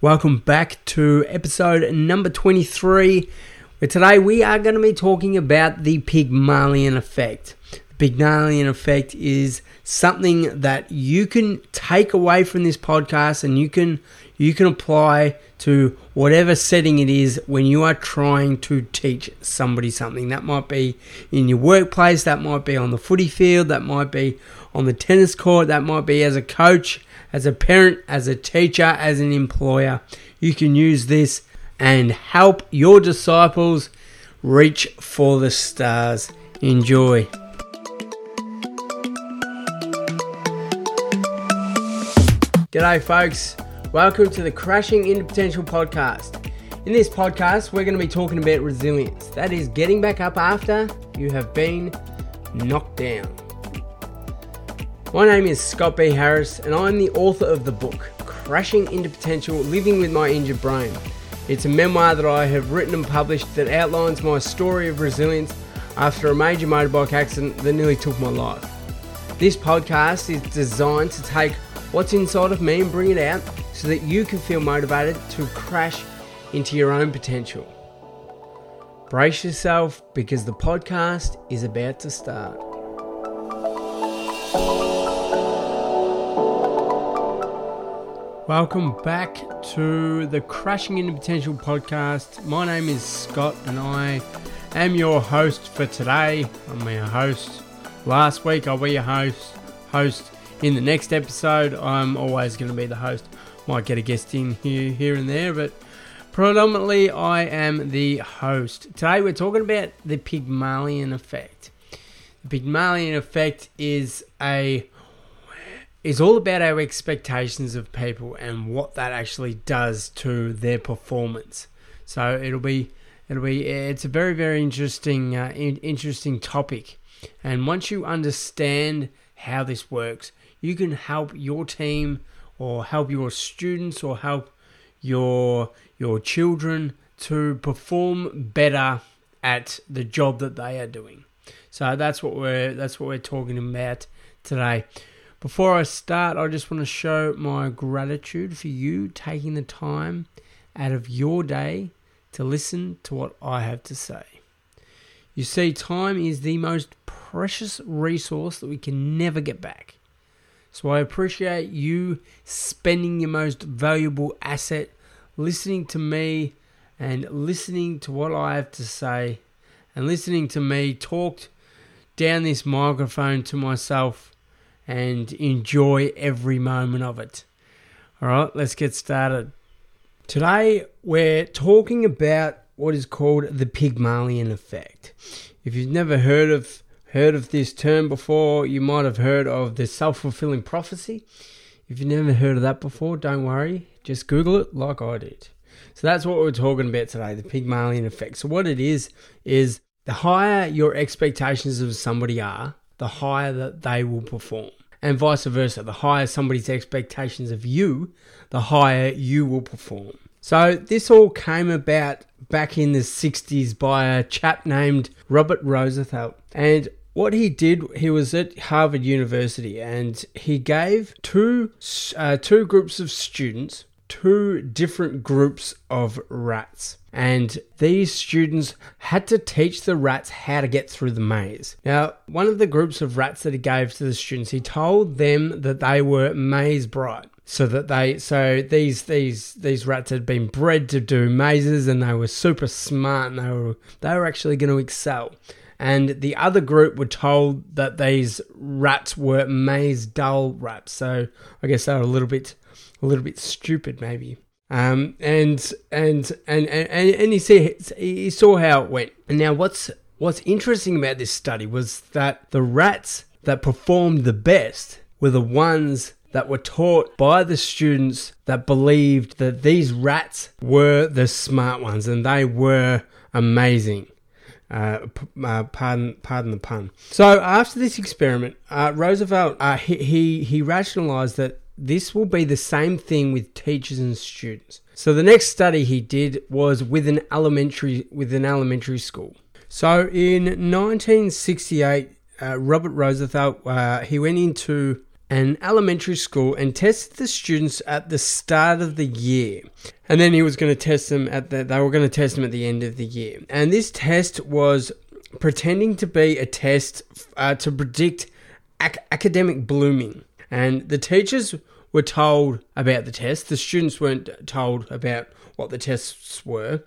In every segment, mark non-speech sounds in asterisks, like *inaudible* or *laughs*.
Welcome back to episode number 23, where today we are going to be talking about the Pygmalion effect. The Pygmalion effect is something that you can take away from this podcast and you can you can apply to whatever setting it is when you are trying to teach somebody something. That might be in your workplace, that might be on the footy field, that might be on the tennis court, that might be as a coach, as a parent, as a teacher, as an employer. You can use this and help your disciples reach for the stars. Enjoy. G'day, folks. Welcome to the Crashing into Potential podcast. In this podcast, we're going to be talking about resilience. That is getting back up after you have been knocked down. My name is Scott B. Harris, and I'm the author of the book Crashing into Potential Living with My Injured Brain. It's a memoir that I have written and published that outlines my story of resilience after a major motorbike accident that nearly took my life. This podcast is designed to take what's inside of me and bring it out so that you can feel motivated to crash into your own potential. Brace yourself because the podcast is about to start. Welcome back to the Crashing into Potential podcast. My name is Scott and I am your host for today. I'm your host. Last week I'll be your host. Host in the next episode. I'm always going to be the host. Might get a guest in here, here and there, but predominantly I am the host. Today we're talking about the Pygmalion effect. The Pygmalion effect is a is all about our expectations of people and what that actually does to their performance. So it'll be it'll be it's a very very interesting uh, interesting topic. And once you understand how this works, you can help your team or help your students or help your your children to perform better at the job that they are doing. So that's what we're that's what we're talking about today. Before I start, I just want to show my gratitude for you taking the time out of your day to listen to what I have to say. You see, time is the most precious resource that we can never get back. So I appreciate you spending your most valuable asset listening to me and listening to what I have to say and listening to me talk down this microphone to myself and enjoy every moment of it. All right, let's get started. Today we're talking about what is called the Pygmalion effect. If you've never heard of heard of this term before, you might have heard of the self fulfilling prophecy. If you've never heard of that before, don't worry, just Google it like I did. So that's what we're talking about today the Pygmalion effect. So, what it is, is the higher your expectations of somebody are, the higher that they will perform. And vice versa, the higher somebody's expectations of you, the higher you will perform. So, this all came about back in the 60s by a chap named Robert Rosenthal. And what he did, he was at Harvard University and he gave two uh, two groups of students two different groups of rats. And these students had to teach the rats how to get through the maze. Now, one of the groups of rats that he gave to the students, he told them that they were maze bright so that they so these these these rats had been bred to do mazes and they were super smart and they were they were actually going to excel and the other group were told that these rats were maze dull rats. So I guess they were a little bit, a little bit stupid maybe. Um, and, and and and and he see he saw how it went. And now what's what's interesting about this study was that the rats that performed the best were the ones that were taught by the students that believed that these rats were the smart ones and they were amazing. Uh, uh, pardon, pardon the pun. So after this experiment, uh, Roosevelt uh, he, he he rationalized that this will be the same thing with teachers and students. So the next study he did was with an elementary with an elementary school. So in 1968, uh, Robert Roosevelt uh, he went into an elementary school and tested the students at the start of the year. And then he was going to test them at the they were going to test them at the end of the year. And this test was pretending to be a test uh, to predict ac- academic blooming. And the teachers were told about the test. The students weren't told about what the tests were.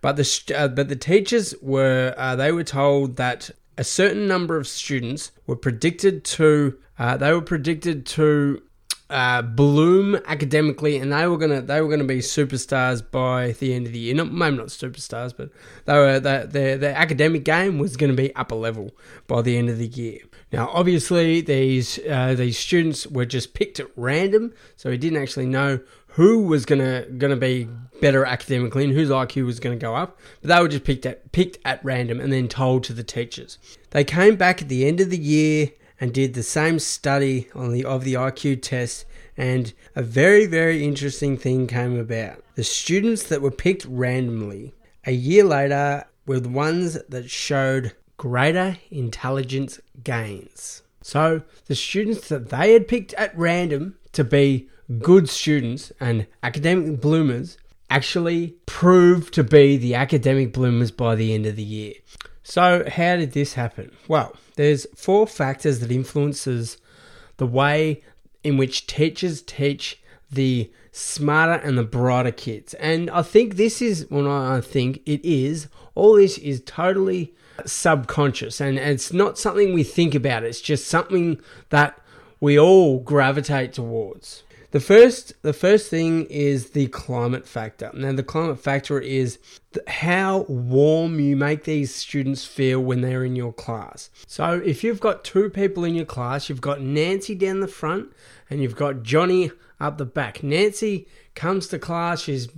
But the uh, but the teachers were uh, they were told that a certain number of students were predicted to uh, they were predicted to uh, bloom academically, and they were gonna they were gonna be superstars by the end of the year. Not maybe not superstars, but they were their their academic game was to be upper level by the end of the year. Now, obviously, these uh, these students were just picked at random, so he didn't actually know who was gonna gonna be better academically and whose IQ was gonna go up. But they were just picked at picked at random and then told to the teachers. They came back at the end of the year and did the same study on the of the IQ test and a very very interesting thing came about. The students that were picked randomly a year later were the ones that showed greater intelligence gains. So the students that they had picked at random to be good students and academic bloomers actually proved to be the academic bloomers by the end of the year. So how did this happen? Well, there's four factors that influences the way in which teachers teach the smarter and the brighter kids. And I think this is when I think it is all this is totally subconscious and it's not something we think about. It's just something that we all gravitate towards. The first, the first thing is the climate factor. Now, the climate factor is how warm you make these students feel when they're in your class. So, if you've got two people in your class, you've got Nancy down the front and you've got Johnny up the back. Nancy comes to class. She's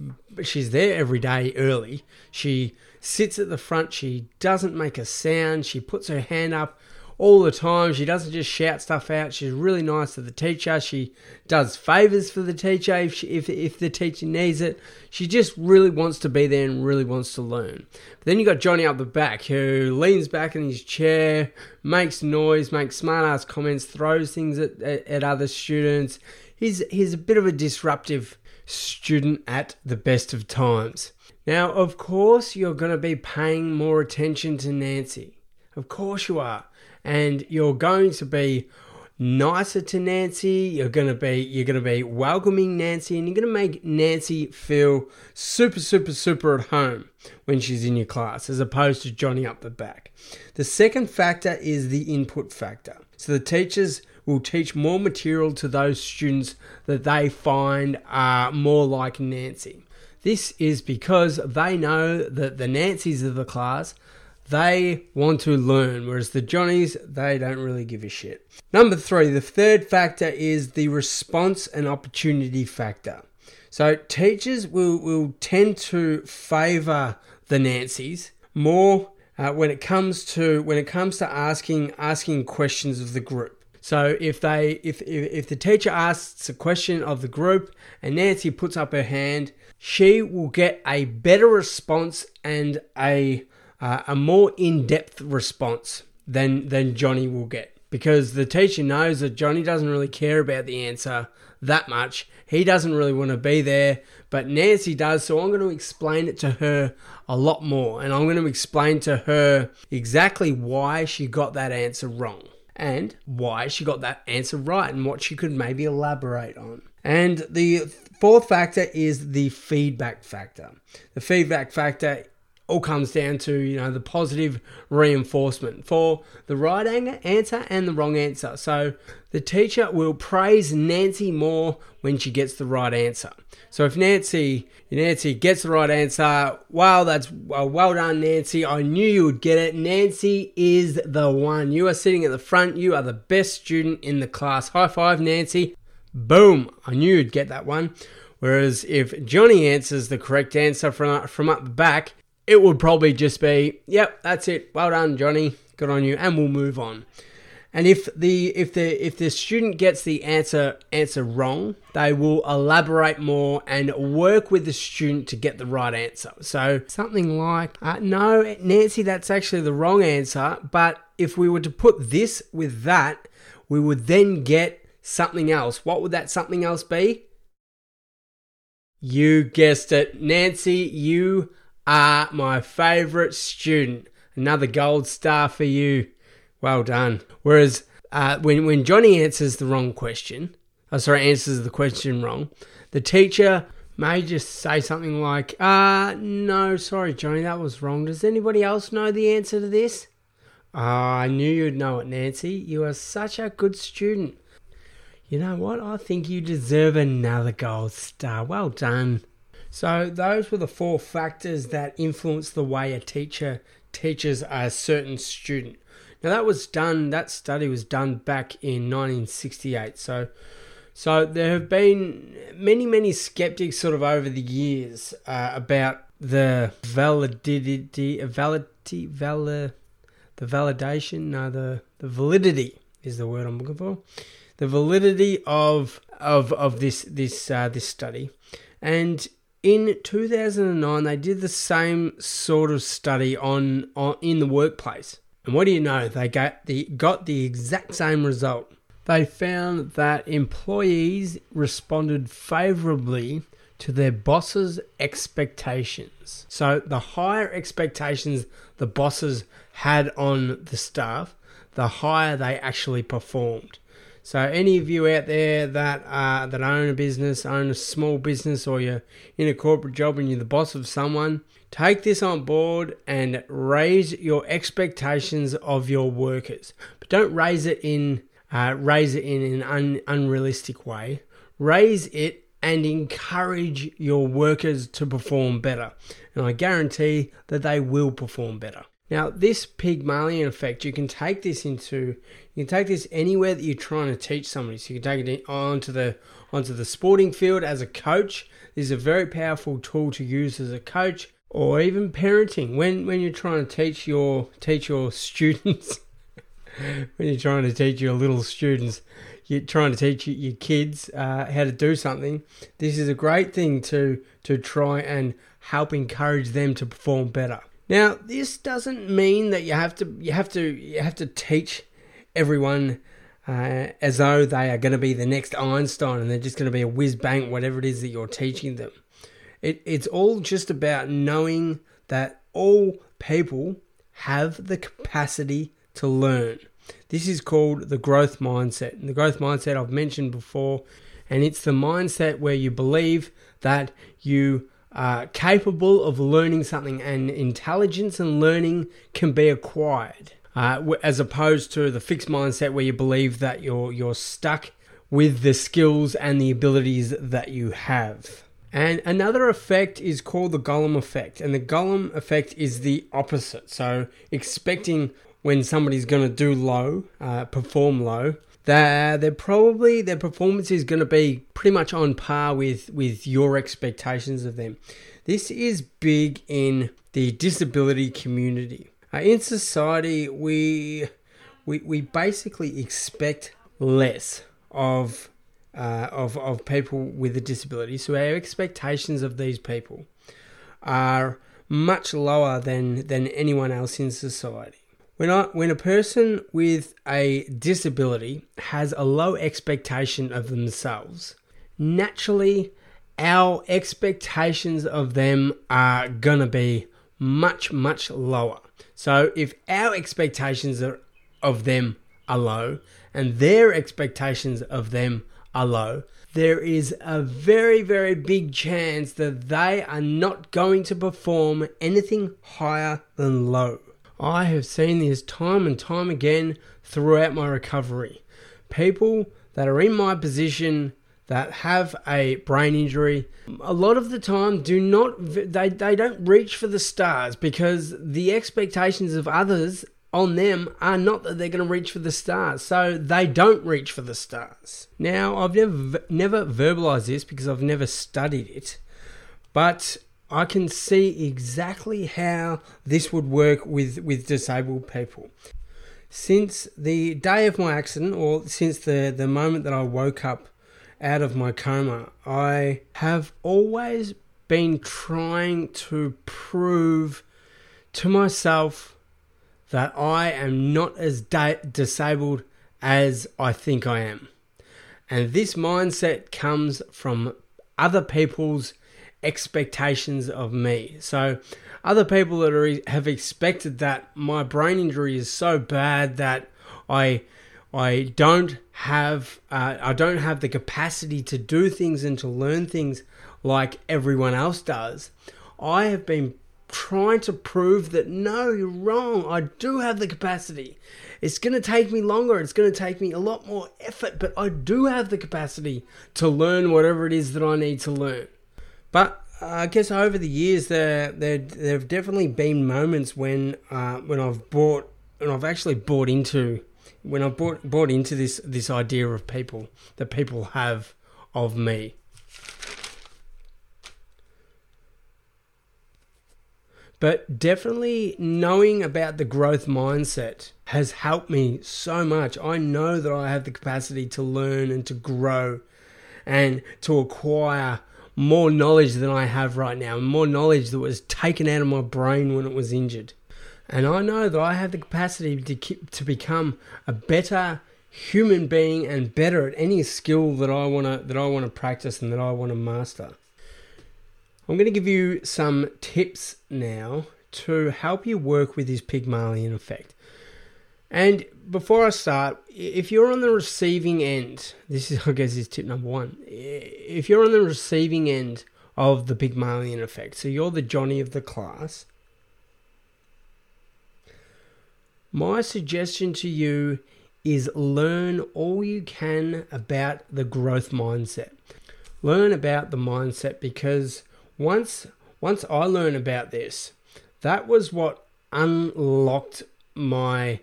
she's there every day early. She sits at the front. She doesn't make a sound. She puts her hand up all the time. She doesn't just shout stuff out. She's really nice to the teacher. She does favors for the teacher if, she, if, if the teacher needs it. She just really wants to be there and really wants to learn. But then you got Johnny up the back who leans back in his chair, makes noise, makes smart ass comments, throws things at, at, at other students. He's, he's a bit of a disruptive student at the best of times. Now, of course, you're going to be paying more attention to Nancy. Of course, you are and you're going to be nicer to Nancy. You're gonna be you're gonna be welcoming Nancy, and you're gonna make Nancy feel super super super at home when she's in your class, as opposed to Johnny up the back. The second factor is the input factor. So the teachers will teach more material to those students that they find are more like Nancy. This is because they know that the Nancys of the class they want to learn, whereas the Johnnies, they don't really give a shit. Number three, the third factor is the response and opportunity factor. So teachers will, will tend to favour the Nancys more uh, when it comes to when it comes to asking asking questions of the group. So if they if, if if the teacher asks a question of the group and Nancy puts up her hand, she will get a better response and a uh, a more in-depth response than than Johnny will get because the teacher knows that Johnny doesn't really care about the answer that much. He doesn't really want to be there, but Nancy does. So I'm going to explain it to her a lot more, and I'm going to explain to her exactly why she got that answer wrong and why she got that answer right and what she could maybe elaborate on. And the fourth factor is the feedback factor. The feedback factor all comes down to you know the positive reinforcement for the right answer and the wrong answer. So the teacher will praise Nancy more when she gets the right answer. So if Nancy Nancy gets the right answer, wow, that's well, well done, Nancy. I knew you would get it. Nancy is the one. You are sitting at the front. You are the best student in the class. High five, Nancy. Boom! I knew you'd get that one. Whereas if Johnny answers the correct answer from, from up the back, it would probably just be, yep, that's it. Well done, Johnny. Good on you, and we'll move on. And if the if the if the student gets the answer answer wrong, they will elaborate more and work with the student to get the right answer. So something like, uh, "No, Nancy, that's actually the wrong answer." But if we were to put this with that, we would then get something else. What would that something else be? You guessed it. Nancy, you are my favourite student. Another gold star for you. Well done. Whereas uh, when, when Johnny answers the wrong question, oh, sorry, answers the question wrong, the teacher may just say something like, uh, no, sorry, Johnny, that was wrong. Does anybody else know the answer to this? Oh, I knew you'd know it, Nancy. You are such a good student. You know what? I think you deserve another gold star. Well done. So, those were the four factors that influence the way a teacher teaches a certain student. Now, that was done, that study was done back in 1968. So, so there have been many, many skeptics sort of over the years uh, about the validity, validity, valid, the validation, no, the, the validity is the word I'm looking for. The validity of of of this this uh, this study, and in 2009 they did the same sort of study on, on in the workplace. And what do you know? They got the got the exact same result they found that employees responded favorably to their boss's expectations. So, the higher expectations the bosses had on the staff, the higher they actually performed. So, any of you out there that uh, that own a business, own a small business, or you're in a corporate job and you're the boss of someone, take this on board and raise your expectations of your workers. But don't raise it in uh, raise it in an un- unrealistic way, raise it and encourage your workers to perform better. And I guarantee that they will perform better. Now, this Pygmalion effect, you can take this into you can take this anywhere that you're trying to teach somebody. So you can take it onto the onto the sporting field as a coach. This is a very powerful tool to use as a coach, or even parenting. When when you're trying to teach your teach your students *laughs* when you're trying to teach your little students, you're trying to teach your kids uh, how to do something. This is a great thing to to try and help encourage them to perform better. Now, this doesn't mean that you have to you have to you have to teach everyone uh, as though they are going to be the next Einstein and they're just going to be a whiz bang whatever it is that you're teaching them. It, it's all just about knowing that all people have the capacity to learn. This is called the growth mindset. And the growth mindset I've mentioned before, and it's the mindset where you believe that you are capable of learning something and intelligence and learning can be acquired. Uh, as opposed to the fixed mindset where you believe that you're you're stuck with the skills and the abilities that you have. And another effect is called the Golem effect. And the Golem effect is the opposite. So, expecting when somebody's going to do low, uh, perform low, they're, they're probably their performance is going to be pretty much on par with with your expectations of them. This is big in the disability community. Uh, in society, we, we we basically expect less of uh, of of people with a disability. So our expectations of these people are much lower than than anyone else in society. When, I, when a person with a disability has a low expectation of themselves, naturally our expectations of them are to be much, much lower. So if our expectations are, of them are low and their expectations of them are low, there is a very, very big chance that they are not going to perform anything higher than low. I have seen this time and time again throughout my recovery. People that are in my position that have a brain injury a lot of the time do not they, they don't reach for the stars because the expectations of others on them are not that they're going to reach for the stars so they don't reach for the stars now i've never never verbalized this because i've never studied it but I can see exactly how this would work with, with disabled people. Since the day of my accident, or since the, the moment that I woke up out of my coma, I have always been trying to prove to myself that I am not as da- disabled as I think I am. And this mindset comes from other people's expectations of me. So, other people that are, have expected that my brain injury is so bad that I I don't have uh, I don't have the capacity to do things and to learn things like everyone else does. I have been trying to prove that no, you're wrong. I do have the capacity. It's going to take me longer. It's going to take me a lot more effort, but I do have the capacity to learn whatever it is that I need to learn. But uh, I guess over the years, there there there have definitely been moments when uh, when I've bought and I've actually bought into when I bought bought into this this idea of people that people have of me. But definitely knowing about the growth mindset has helped me so much. I know that I have the capacity to learn and to grow and to acquire more knowledge than I have right now, more knowledge that was taken out of my brain when it was injured. And I know that I have the capacity to keep, to become a better human being and better at any skill that I want to that I want to practice and that I want to master. I'm going to give you some tips now to help you work with this Pygmalion effect. And before I start, if you're on the receiving end, this is, *laughs* I guess, is tip number one. If you're on the receiving end of the Pygmalion effect, so you're the Johnny of the class, my suggestion to you is learn all you can about the growth mindset. Learn about the mindset because once once I learned about this, that was what unlocked my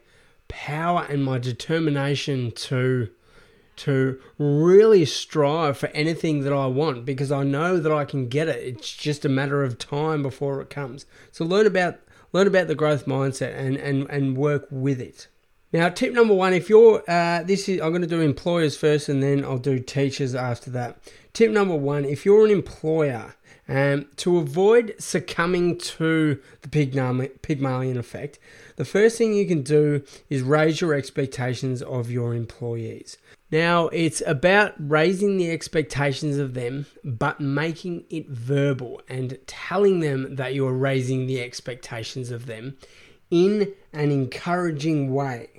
power and my determination to to really strive for anything that I want because I know that I can get it. It's just a matter of time before it comes. So learn about learn about the growth mindset and and and work with it. Now, tip number one: if you're uh, this is I'm going to do employers first, and then I'll do teachers after that. Tip number one: if you're an employer um, to avoid succumbing to the Pygmalion effect, the first thing you can do is raise your expectations of your employees. Now, it's about raising the expectations of them, but making it verbal and telling them that you're raising the expectations of them in an encouraging way.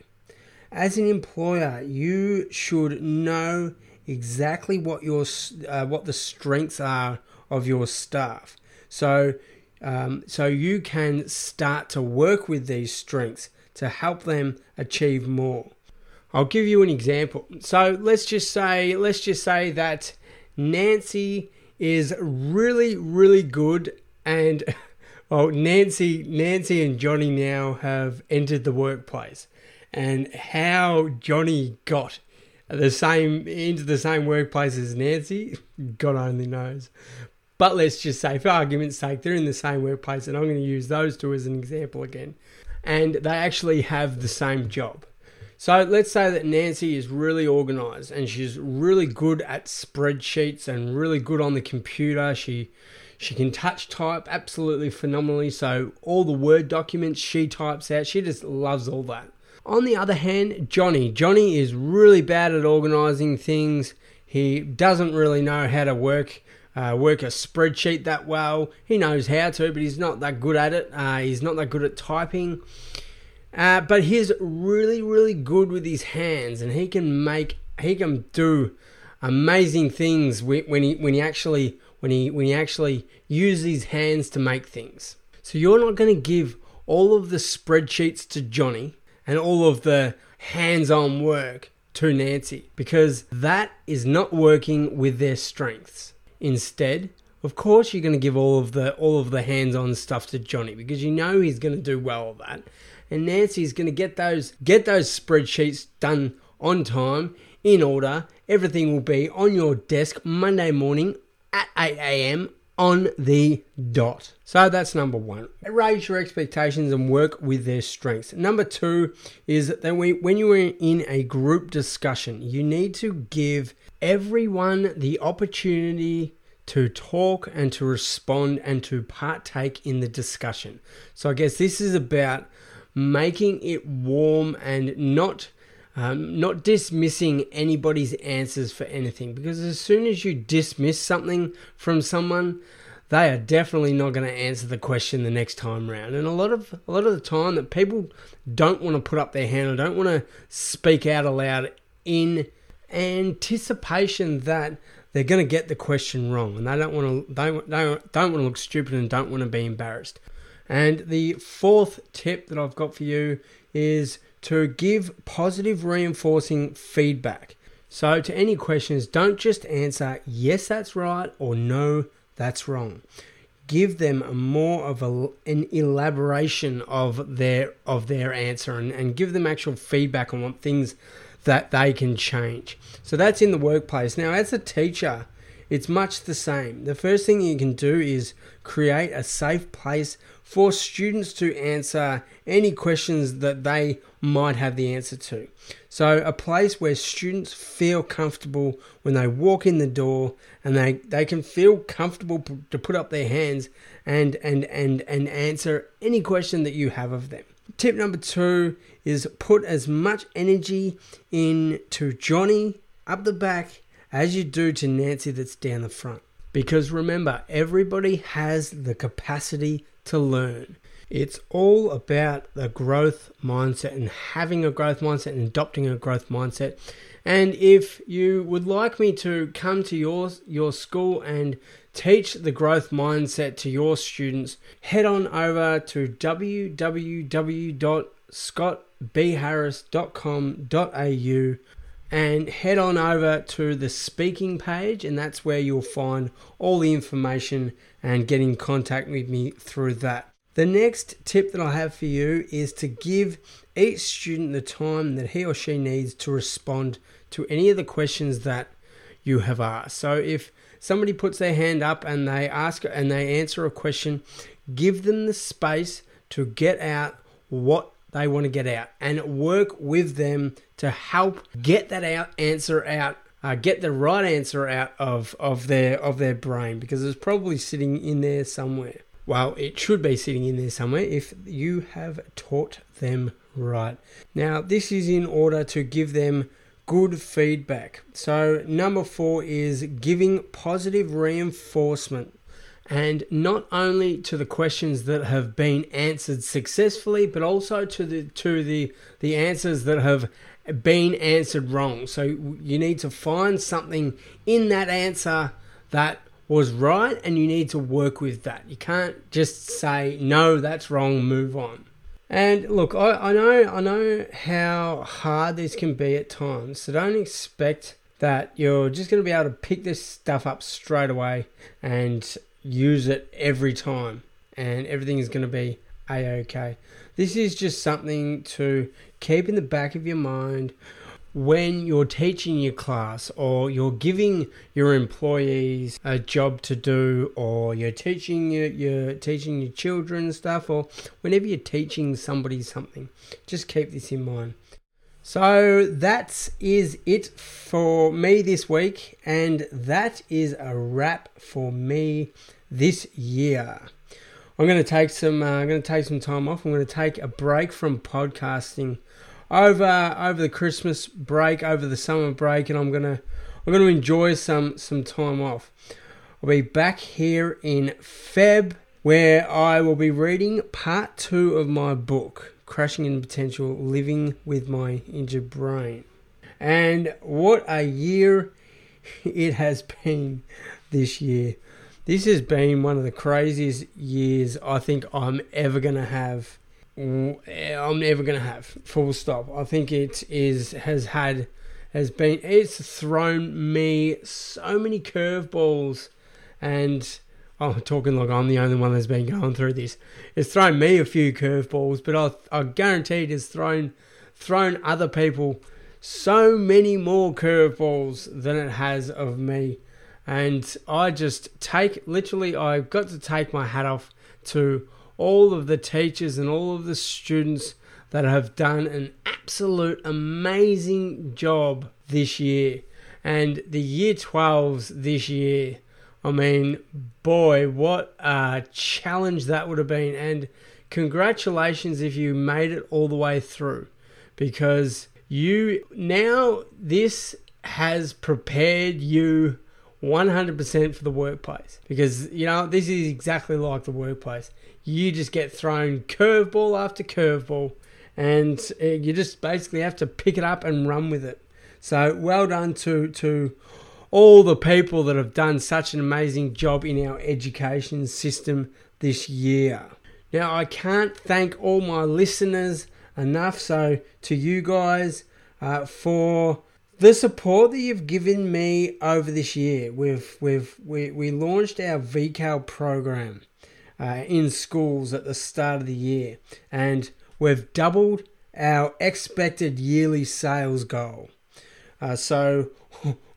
As an employer, you should know exactly what your uh, what the strengths are of your staff. So, um, so you can start to work with these strengths to help them achieve more. I'll give you an example. So let's just say, let's just say that Nancy is really, really good, and well, *laughs* Nancy, Nancy and Johnny now have entered the workplace, and how Johnny got the same into the same workplace as Nancy, *laughs* God only knows. But let's just say, for argument's sake, they're in the same workplace, and I'm going to use those two as an example again. And they actually have the same job. So let's say that Nancy is really organized and she's really good at spreadsheets and really good on the computer. She she can touch type absolutely phenomenally. So all the Word documents she types out, she just loves all that. On the other hand, Johnny, Johnny is really bad at organizing things. He doesn't really know how to work uh, work a spreadsheet that well. He knows how to, but he's not that good at it. Uh, he's not that good at typing. Uh, but he's really, really good with his hands, and he can make, he can do amazing things when he when he actually when he when he actually uses his hands to make things. So you're not going to give all of the spreadsheets to Johnny and all of the hands-on work to Nancy because that is not working with their strengths. Instead, of course, you're going to give all of the all of the hands-on stuff to Johnny because you know he's going to do well at that, and Nancy's going to get those get those spreadsheets done on time, in order. Everything will be on your desk Monday morning at 8 a.m. on the dot. So that's number one. Raise your expectations and work with their strengths. Number two is that when you are in a group discussion, you need to give everyone the opportunity to talk and to respond and to partake in the discussion. So I guess this is about making it warm and not um, not dismissing anybody's answers for anything because as soon as you dismiss something from someone, they are definitely not going to answer the question the next time round. And a lot of a lot of the time that people don't want to put up their hand or don't want to speak out aloud in anticipation that they're going to get the question wrong and they don't want to they, they don't want to look stupid and don't want to be embarrassed. And the fourth tip that I've got for you is to give positive reinforcing feedback. So, to any questions, don't just answer yes, that's right, or no, that's wrong. Give them more of a, an elaboration of their of their answer and, and give them actual feedback on what things that they can change. So that's in the workplace. Now, as a teacher, it's much the same. The first thing you can do is create a safe place for students to answer any questions that they might have the answer to. So, a place where students feel comfortable when they walk in the door and they, they can feel comfortable p- to put up their hands and, and, and, and answer any question that you have of them. Tip number two is put as much energy into Johnny up the back as you do to Nancy that's down the front. Because remember, everybody has the capacity to learn. It's all about the growth mindset and having a growth mindset and adopting a growth mindset. And if you would like me to come to your your school and teach the growth mindset to your students, head on over to www.scottbharris.com.au and head on over to the speaking page and that's where you'll find all the information and get in contact with me through that. The next tip that I have for you is to give each student the time that he or she needs to respond to any of the questions that you have asked. So if somebody puts their hand up and they ask and they answer a question, give them the space to get out what they want to get out and work with them to help get that out answer out uh, get the right answer out of, of their of their brain because it's probably sitting in there somewhere well, it should be sitting in there somewhere if you have taught them right. Now, this is in order to give them good feedback. So, number four is giving positive reinforcement. And not only to the questions that have been answered successfully, but also to the to the the answers that have been answered wrong. So you need to find something in that answer that was right and you need to work with that. You can't just say, no, that's wrong, move on. And look, I, I know I know how hard this can be at times, so don't expect that you're just going to be able to pick this stuff up straight away and use it every time and everything is going to be a-okay. This is just something to keep in the back of your mind when you're teaching your class or you're giving your employees a job to do or you're teaching your, you're teaching your children stuff or whenever you're teaching somebody something just keep this in mind so that is it for me this week and that is a wrap for me this year. I'm going to take some uh, i'm going to take some time off. I'm going to take a break from podcasting over over the Christmas break, over the summer break, and I'm gonna I'm gonna enjoy some some time off. I'll be back here in Feb, where I will be reading part two of my book, Crashing in Potential: Living with My Injured Brain. And what a year *laughs* it has been this year. This has been one of the craziest years I think I'm ever going to have eh, I'm never going to have. Full stop. I think it is has had has been it's thrown me so many curveballs, and Oh, I'm talking like I'm the only one that's been going through this. It's thrown me a few curveballs, but I I guarantee it has thrown thrown other people so many more curveballs than it has of me. And I just take literally I've got to take my hat off to all of the teachers and all of the students that have done an absolute amazing job this year. And the year 12s this year, I mean, boy, what a challenge that would have been. And congratulations if you made it all the way through because you now this has prepared you 100% for the workplace. Because you know this is exactly like the workplace. You just get thrown curveball after curveball and uh, you just basically have to pick it up and run with it. So well done to to all the people that have done such an amazing job in our education system this year now i can't thank all my listeners enough so to you guys uh, for the support that you've given me over this year. We've we've we, we launched our VCAL program uh, in schools at the start of the year, and we've doubled our expected yearly sales goal. Uh, so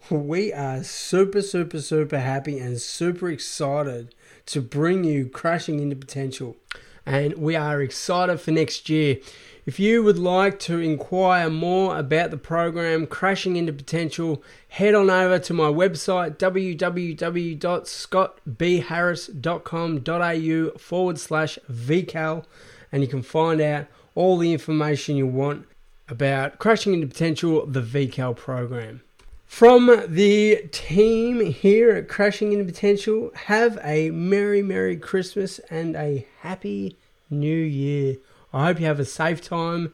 we are super super super happy and super excited to bring you crashing into potential, and we are excited for next year. If you would like to inquire more about the program Crashing into Potential, head on over to my website www.scottbharris.com.au forward slash VCAL and you can find out all the information you want about Crashing into Potential, the VCAL program. From the team here at Crashing into Potential, have a Merry, Merry Christmas and a Happy New Year. I hope you have a safe time,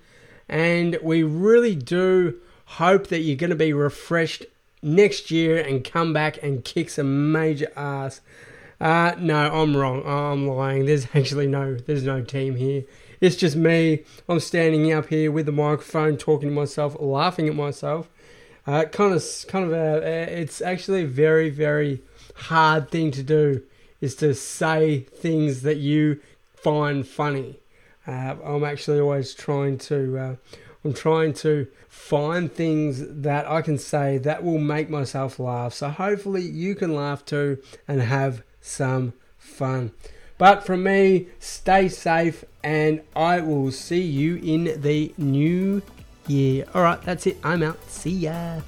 and we really do hope that you're going to be refreshed next year and come back and kick some major ass. Uh, no, I'm wrong. I'm lying. There's actually no, there's no team here. It's just me. I'm standing up here with the microphone, talking to myself, laughing at myself. Uh, kind of, kind of. A, it's actually a very, very hard thing to do. Is to say things that you find funny. Uh, I'm actually always trying to. Uh, I'm trying to find things that I can say that will make myself laugh. So hopefully you can laugh too and have some fun. But from me, stay safe and I will see you in the new year. All right, that's it. I'm out. See ya.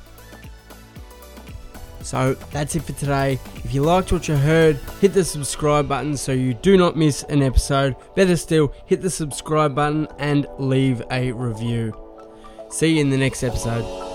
So that's it for today. If you liked what you heard, hit the subscribe button so you do not miss an episode. Better still, hit the subscribe button and leave a review. See you in the next episode.